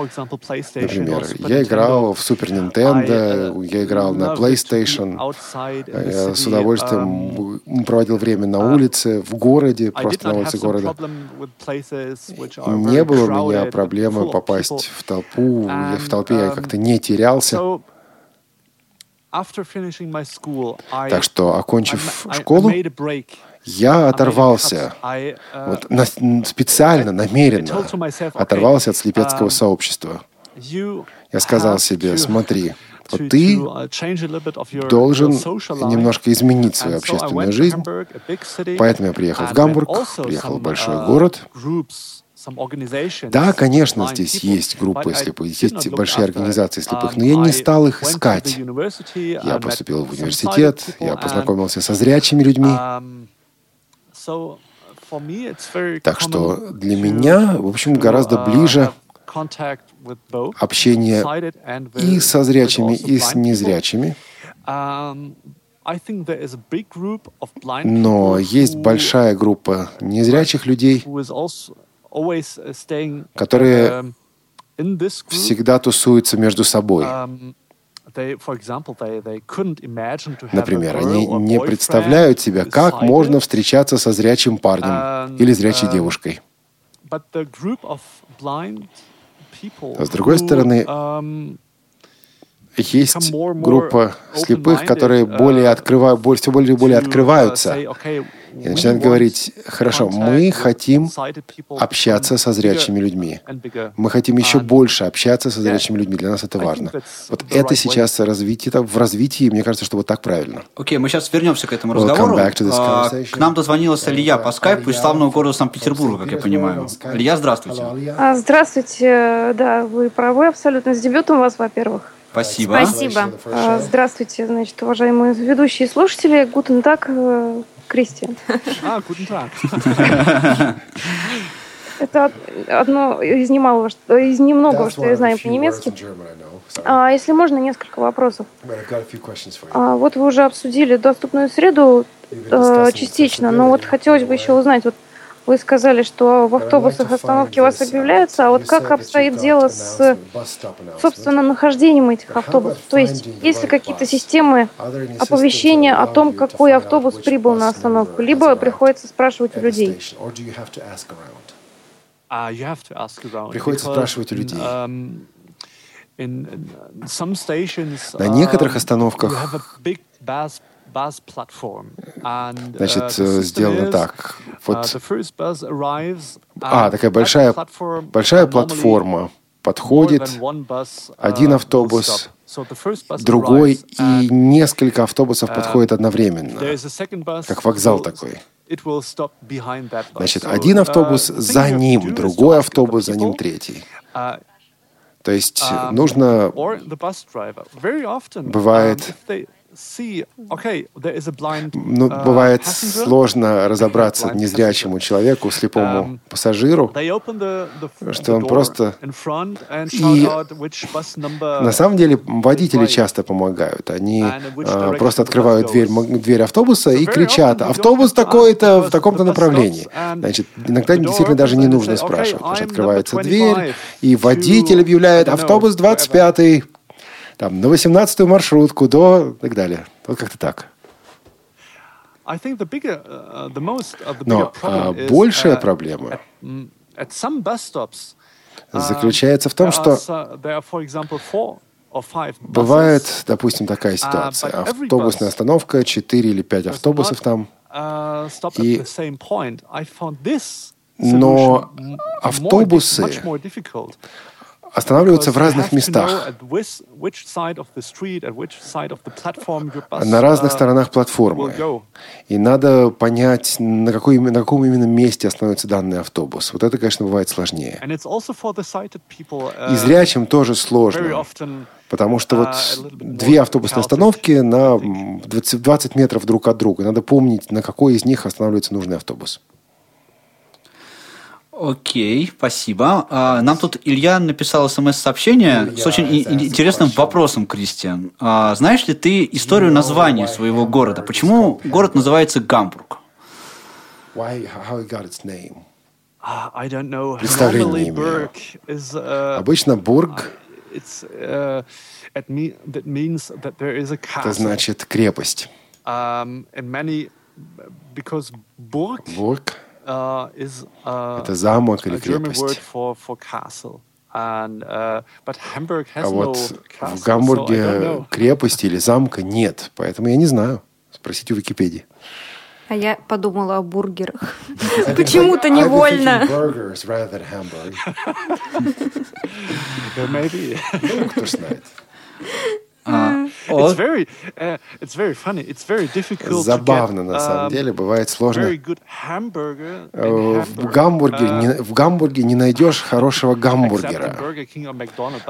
E: например, я играл в Super Nintendo, uh, я играл на PlayStation, я с удовольствием um, проводил время на улице, в городе, просто на улице города. Не было у меня проблемы попасть в толпу, в толпе я um, как-то не терялся. Так что, окончив школу, я оторвался, uh, вот, на, специально, намеренно оторвался от слепецкого um, сообщества. Я сказал себе, смотри, вот ты uh, должен немножко изменить свою общественную жизнь. Поэтому я приехал в Гамбург, приехал в большой uh, город. Да, конечно, здесь есть группы слепых, есть большие организации слепых, но я не стал их искать. Я поступил в университет, я познакомился со зрячими людьми. Um, так что для меня, в общем, гораздо uh, ближе общение и со зрячими, и с незрячими. Um, Но есть большая группа незрячих людей, uh, которые um, всегда тусуются между собой. Например, они не представляют себе, как можно встречаться со зрячим парнем или зрячей um, девушкой. А с другой стороны, um, есть группа слепых, которые более uh, открывают, все более и более открываются. и начинают говорить, хорошо, мы хотим общаться со зрячими людьми. Мы хотим еще больше общаться со зрячими людьми. Для нас это важно. Вот это сейчас развитие, в развитии, мне кажется, что вот так правильно.
C: Окей, okay, мы сейчас вернемся к этому разговору. А, к нам дозвонился Илья по скайпу из славного города Санкт-Петербурга, как я понимаю. Илья, здравствуйте.
H: Здравствуйте, да, вы правы абсолютно. С дебютом вас, во-первых.
C: Спасибо.
D: Спасибо.
H: А, здравствуйте, значит, уважаемые ведущие слушатели. Гутен так, Кристиан.
F: А, гутен так.
H: Это одно из немалого, из немногого, что я знаю по-немецки. А, если можно, несколько вопросов. А, вот вы уже обсудили доступную среду э, частично, но вот хотелось бы еще узнать, вот вы сказали, что в автобусах остановки у вас объявляются, а вот как обстоит дело с, собственно, нахождением этих автобусов? То есть, есть ли какие-то системы оповещения о том, какой автобус прибыл на остановку, либо приходится спрашивать у людей?
E: Приходится спрашивать у людей. На некоторых остановках Значит, сделано так. Вот, а, такая большая, большая платформа подходит, один автобус, другой, и несколько автобусов подходят одновременно, как вокзал такой. Значит, один автобус за ним, другой автобус за ним, третий. То есть нужно... Бывает, ну, uh, бывает сложно разобраться незрячему человеку, слепому um, пассажиру, что он просто... И на самом деле водители часто помогают. Они а, просто открывают дверь, дверь автобуса и кричат, автобус такой-то в таком-то направлении. Значит, иногда действительно даже не нужно спрашивать, потому что открывается дверь, и водитель объявляет, автобус 25-й там, на 18-ю маршрутку до и так далее. Вот как-то так. Uh, Но а, большая uh, проблема заключается в том, uh, что бывает, допустим, такая ситуация. Автобусная остановка, 4 или 5 автобусов там. И... Но автобусы останавливаются в разных местах, на разных сторонах платформы. И надо понять, на, какой, на каком именно месте остановится данный автобус. Вот это, конечно, бывает сложнее. И зрячим тоже сложно. Потому что вот две автобусные остановки на 20, 20 метров друг от друга. Надо помнить, на какой из них останавливается нужный автобус.
C: Окей, спасибо. А, нам тут Илья написал смс-сообщение с очень интересным вопросом, Кристиан. А, знаешь ли ты историю названия своего города? Почему город называется Гамбург?
E: Представления не имею. Обычно Бург uh, это значит крепость. Um, Бург Uh, uh, Это замок или крепость. Uh, а вот в Гамбурге крепости или замка нет, поэтому я не знаю. Спросите у Википедии.
D: А я подумала о бургерах. Почему-то невольно.
E: Ну, кто знает. Забавно, на самом эм, деле, бывает сложно. Э, в Гамбурге, не, э, в Гамбурге не найдешь хорошего гамбургера.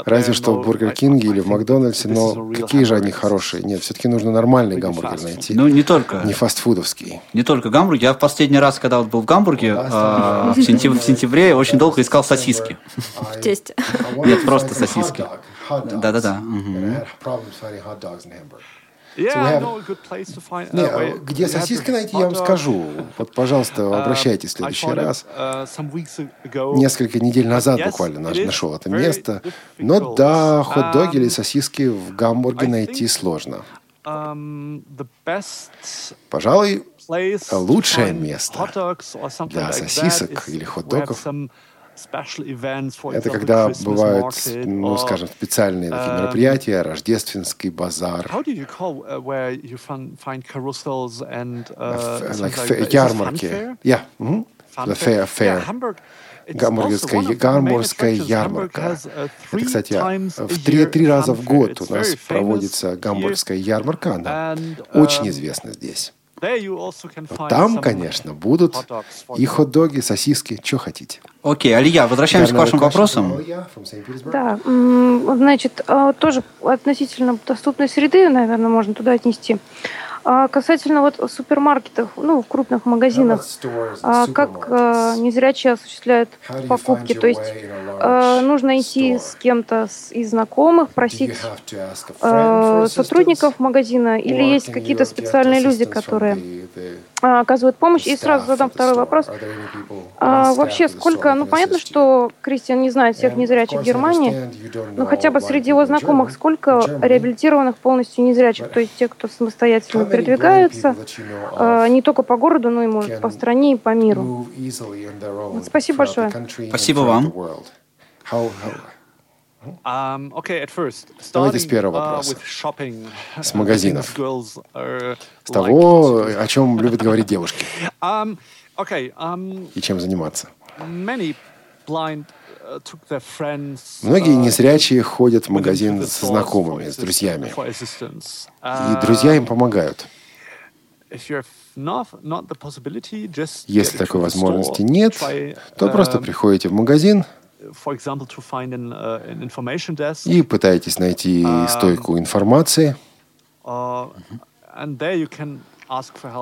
E: Разве что в Бургер Кинге или в Макдональдсе, но какие же они хорошие? Нет, все-таки нужно нормальный гамбургер найти.
C: Ну, не только.
E: Не фастфудовский.
C: Не только гамбургер. Я в последний раз, когда вот был в Гамбурге, а, в сентябре, очень долго искал сосиски.
D: В тесте.
C: Нет, просто сосиски. Да-да-да.
E: Не, где сосиски найти, я вам скажу. Вот, пожалуйста, uh, обращайтесь в следующий раз. Uh, Несколько недель назад буквально нашел это место. Но да, хот-доги или um, сосиски в Гамбурге найти сложно. Um, Пожалуй, лучшее место для сосисок или хот-догов Это когда бывают, ну, скажем, специальные такие um, мероприятия, рождественский базар. Ярмарки. Yeah. Mm-hmm. The fair, fair. Гамбургская, гамбургская ярмарка. Это, кстати, в три, три раза в год у нас проводится гамбургская ярмарка. Она очень известна здесь. Там, конечно, будут и хот-доги, сосиски, что хотите.
C: Окей, Алия, возвращаемся к вашим вопросам.
H: Да, значит, а, тоже относительно доступной среды, наверное, можно туда отнести. А касательно вот супермаркетов, ну, в крупных магазинах, а как а, незрячие осуществляют покупки? То есть а, нужно идти с кем-то из знакомых, просить а, сотрудников магазина, или есть какие-то специальные люди, которые оказывают помощь. И сразу задам второй вопрос. А, вообще, сколько, ну, понятно, что Кристиан не знает всех незрячих в Германии, но хотя бы среди его знакомых сколько реабилитированных полностью незрячих, то есть те, кто самостоятельно передвигаются, а, не только по городу, но и, может, по стране и по миру. Вот, спасибо большое.
C: Спасибо вам.
E: Давайте с первого uh, вопроса. С магазинов. С того, о чем любят говорить девушки. И чем заниматься. Uh, Многие незрячие ходят в магазин с знакомыми, с друзьями. И друзья им помогают. Если такой возможности нет, то просто приходите в магазин, Uh, и пытаетесь найти um, стойку информации. Uh,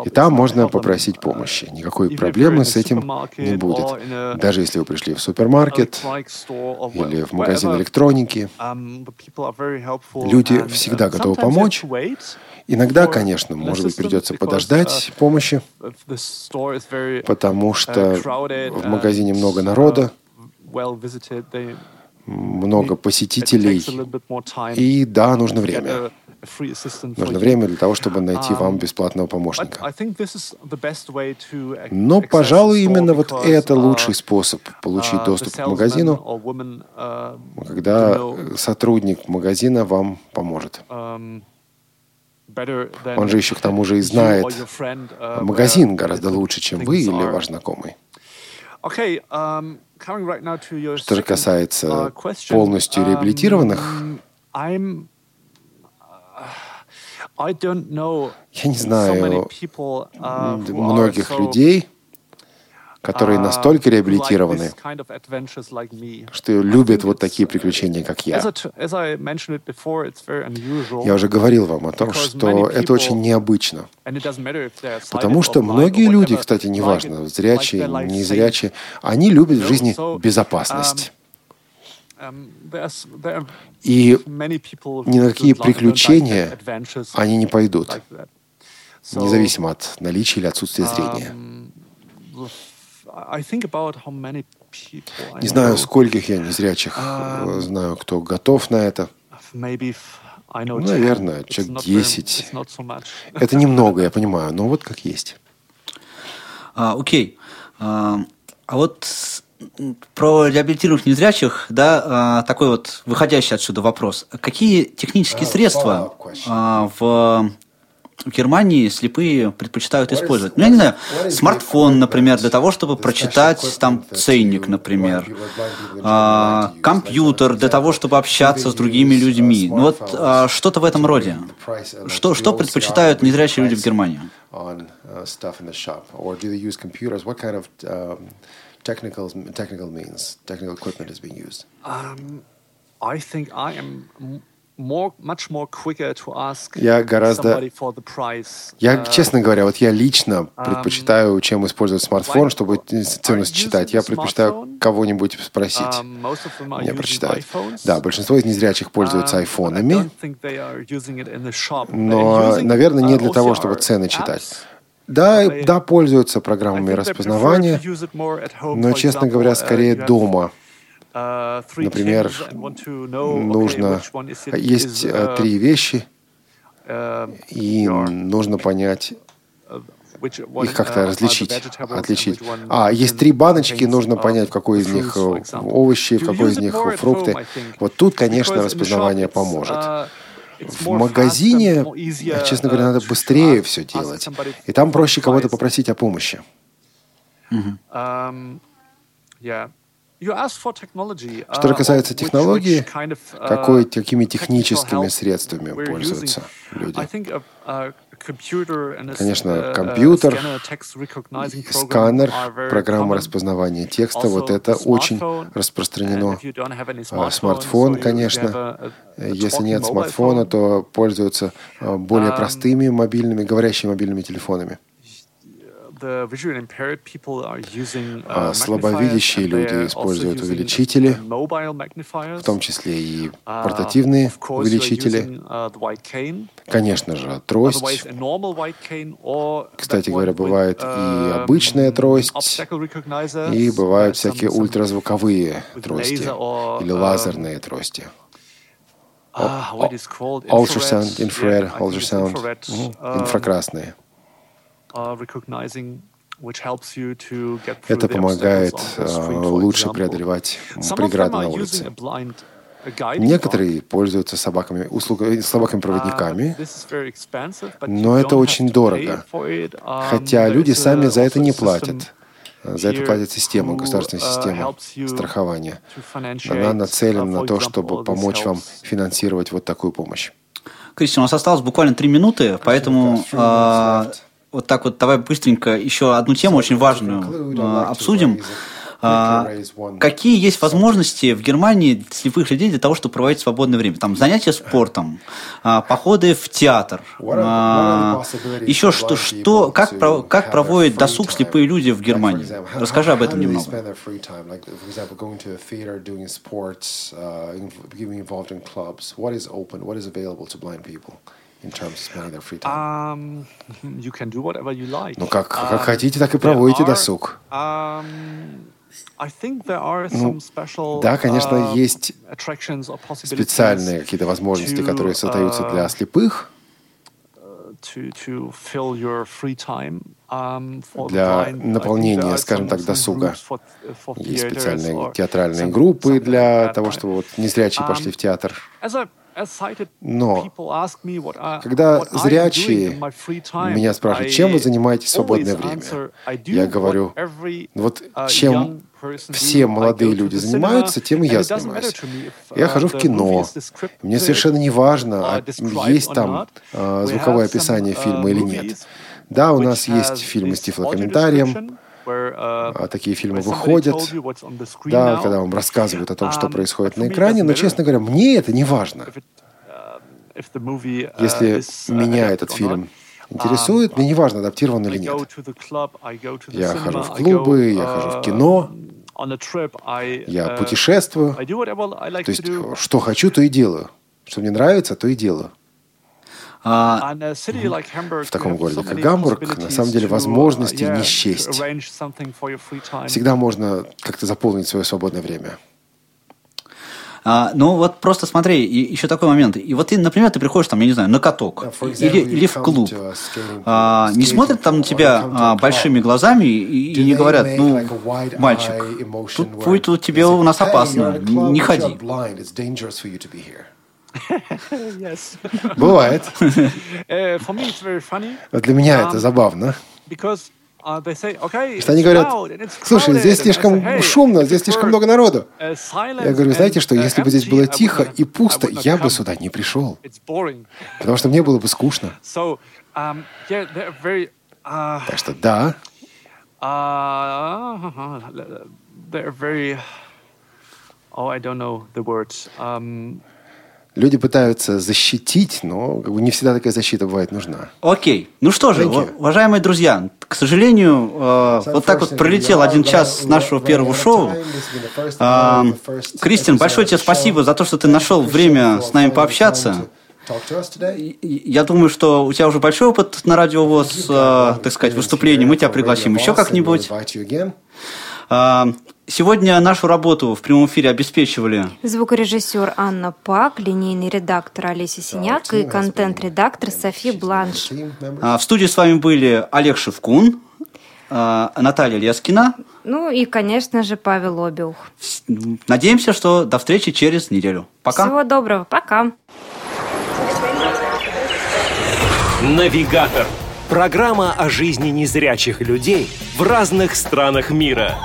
E: и там можно попросить uh, помощи. Никакой проблемы с этим не будет. Даже если вы пришли в супермаркет или в магазин электроники, um, люди всегда готовы помочь. Иногда, конечно, может быть, придется подождать помощи, потому что в магазине много народа, много посетителей. И да, нужно время. Нужно время для того, чтобы найти вам um, бесплатного помощника. Но, пожалуй, именно вот это uh, лучший способ получить uh, доступ к магазину, uh, когда сотрудник магазина вам поможет. Um, Он же еще к тому же и знает магазин гораздо лучше, чем вы или ваш знакомый. Что же касается uh, полностью um, реабилитированных, uh, я не знаю uh, многих людей, которые настолько реабилитированы, что любят вот такие приключения, как я. Я уже говорил вам о том, что это очень необычно. Потому что многие люди, кстати, неважно, зрячие, незрячие, они любят в жизни безопасность. Um, um, И ни на какие приключения они не пойдут, независимо от наличия или отсутствия зрения. Не знаю, скольких я незрячих um, знаю, кто готов на это. Наверное, человек 10. Это немного, я понимаю, но вот как есть.
C: А, окей. А, а вот про реабилитированных незрячих, да, а, такой вот выходящий отсюда вопрос. Какие технические uh, средства в в Германии слепые предпочитают использовать. Ну, я не знаю, смартфон, например, для того, чтобы прочитать там ценник, например, а, компьютер для того, чтобы общаться с другими людьми. Ну вот а, что-то в этом роде. Что, что предпочитают незрячие люди в Германии?
E: technical technical means technical equipment is being used? Um, I think I am я гораздо... Я, uh, честно говоря, вот я лично um, предпочитаю, чем использовать смартфон, чтобы ценность читать. Я предпочитаю кого-нибудь спросить. Um, Мне прочитать. Да, большинство из незрячих пользуются um, айфонами, но, наверное, не uh, для того, чтобы цены читать. Да, да, пользуются программами распознавания, но, честно говоря, скорее дома. Uh, Например, нужно... Есть uh, три вещи, uh, и нужно понять, их как-то различить, отличить. А, есть три баночки, нужно понять, в какой из них овощи, в какой из них фрукты. Вот тут, конечно, распознавание поможет. В магазине, честно говоря, надо быстрее все делать. И там проще кого-то попросить о помощи. Mm-hmm. Что uh, касается технологии, uh, какой, какими техническими средствами пользуются люди? Конечно, uh, компьютер, сканер, программа распознавания текста, вот это очень распространено. А, смартфон, конечно. Если нет смартфона, то пользуются более um, простыми мобильными, говорящими мобильными телефонами. А слабовидящие люди используют увеличители, в том числе и uh, портативные увеличители. Uh, Конечно же, трость. Кстати говоря, бывает и um, обычная трость, и бывают всякие ультразвуковые трости или um, лазерные трости. Ultrasound, infrared, ultrasound, инфракрасные. Это помогает лучше преодолевать преграды на улице. Некоторые пользуются собаками, услугами, собаками-проводниками, но это очень дорого. Хотя люди сами за это не платят. За это платит система, государственная система страхования. Она нацелена на то, чтобы помочь вам финансировать вот такую помощь.
C: Кристиан, у нас осталось буквально три минуты, поэтому вот так вот давай быстренько еще одну тему очень важную э, обсудим. А, какие есть возможности в Германии слепых людей для того, чтобы проводить свободное время? Там занятия спортом, а, походы в театр, а, еще что, что как, как проводят досуг слепые люди в Германии? Расскажи об этом немного.
E: Um, like. Ну, как, как um, хотите, так и проводите досуг. Um, ну, да, конечно, uh, есть специальные какие-то возможности, которые создаются для uh, слепых, um, для наполнения, скажем так, досуга. Есть специальные театральные группы для того, чтобы вот незрячие пошли в театр. Но когда зрячие меня спрашивают, чем вы занимаетесь в свободное время, я говорю, вот uh, чем все молодые люди занимаются, тем и я занимаюсь. Я uh, хожу в кино. Мне совершенно не важно, а есть там а, звуковое описание uh, фильма или нет. Да, у нас есть фильмы с тифлокомментарием, а такие фильмы выходят, да, когда вам рассказывают о том, что um, происходит на экране, но, честно говоря, мне это не важно. Uh, Если меня этот фильм интересует, мне не важно, адаптирован или нет. Я хожу в клубы, я хожу в uh, кино, я uh, путешествую. То есть, что хочу, то и делаю. Что мне нравится, то и делаю. А, в таком городе, как Гамбург, на самом деле возможностей не счесть. Всегда можно как-то заполнить свое свободное время.
C: А, ну вот просто смотри, и еще такой момент. И вот ты, например, ты приходишь там, я не знаю, на каток или, или в клуб. А, не смотрят там на тебя а, большими глазами и, и не говорят, ну, мальчик, тут будет у тебя у нас опасно, не ходи.
E: Бывает. Э, Для меня это забавно. А, что они говорят, слушай, здесь слишком шумно, здесь слишком много народу. Я говорю, знаете что, если бы здесь было тихо и пусто, я бы сюда не пришел. Потому что мне было бы скучно. Um, uh, так что да. Uh, oh, I don't know the words. Um, Люди пытаются защитить, но как бы не всегда такая защита бывает нужна.
C: Окей. Ну что же, уважаемые друзья, к сожалению, э, вот так вот пролетел один час нашего первого шоу. Э, Кристин, большое тебе спасибо за то, что ты нашел время с нами пообщаться. Я думаю, что у тебя уже большой опыт на радиовоз, э, так сказать, выступлений. Мы тебя пригласим еще как-нибудь. Сегодня нашу работу в прямом эфире обеспечивали
D: звукорежиссер Анна Пак, линейный редактор Олеся Синяк и контент-редактор Софи Бланш.
C: В студии с вами были Олег Шевкун, Наталья Лескина.
D: Ну и, конечно же, Павел Обиух.
C: Надеемся, что до встречи через неделю. Пока.
D: Всего доброго. Пока.
B: Навигатор. Программа о жизни незрячих людей в разных странах мира.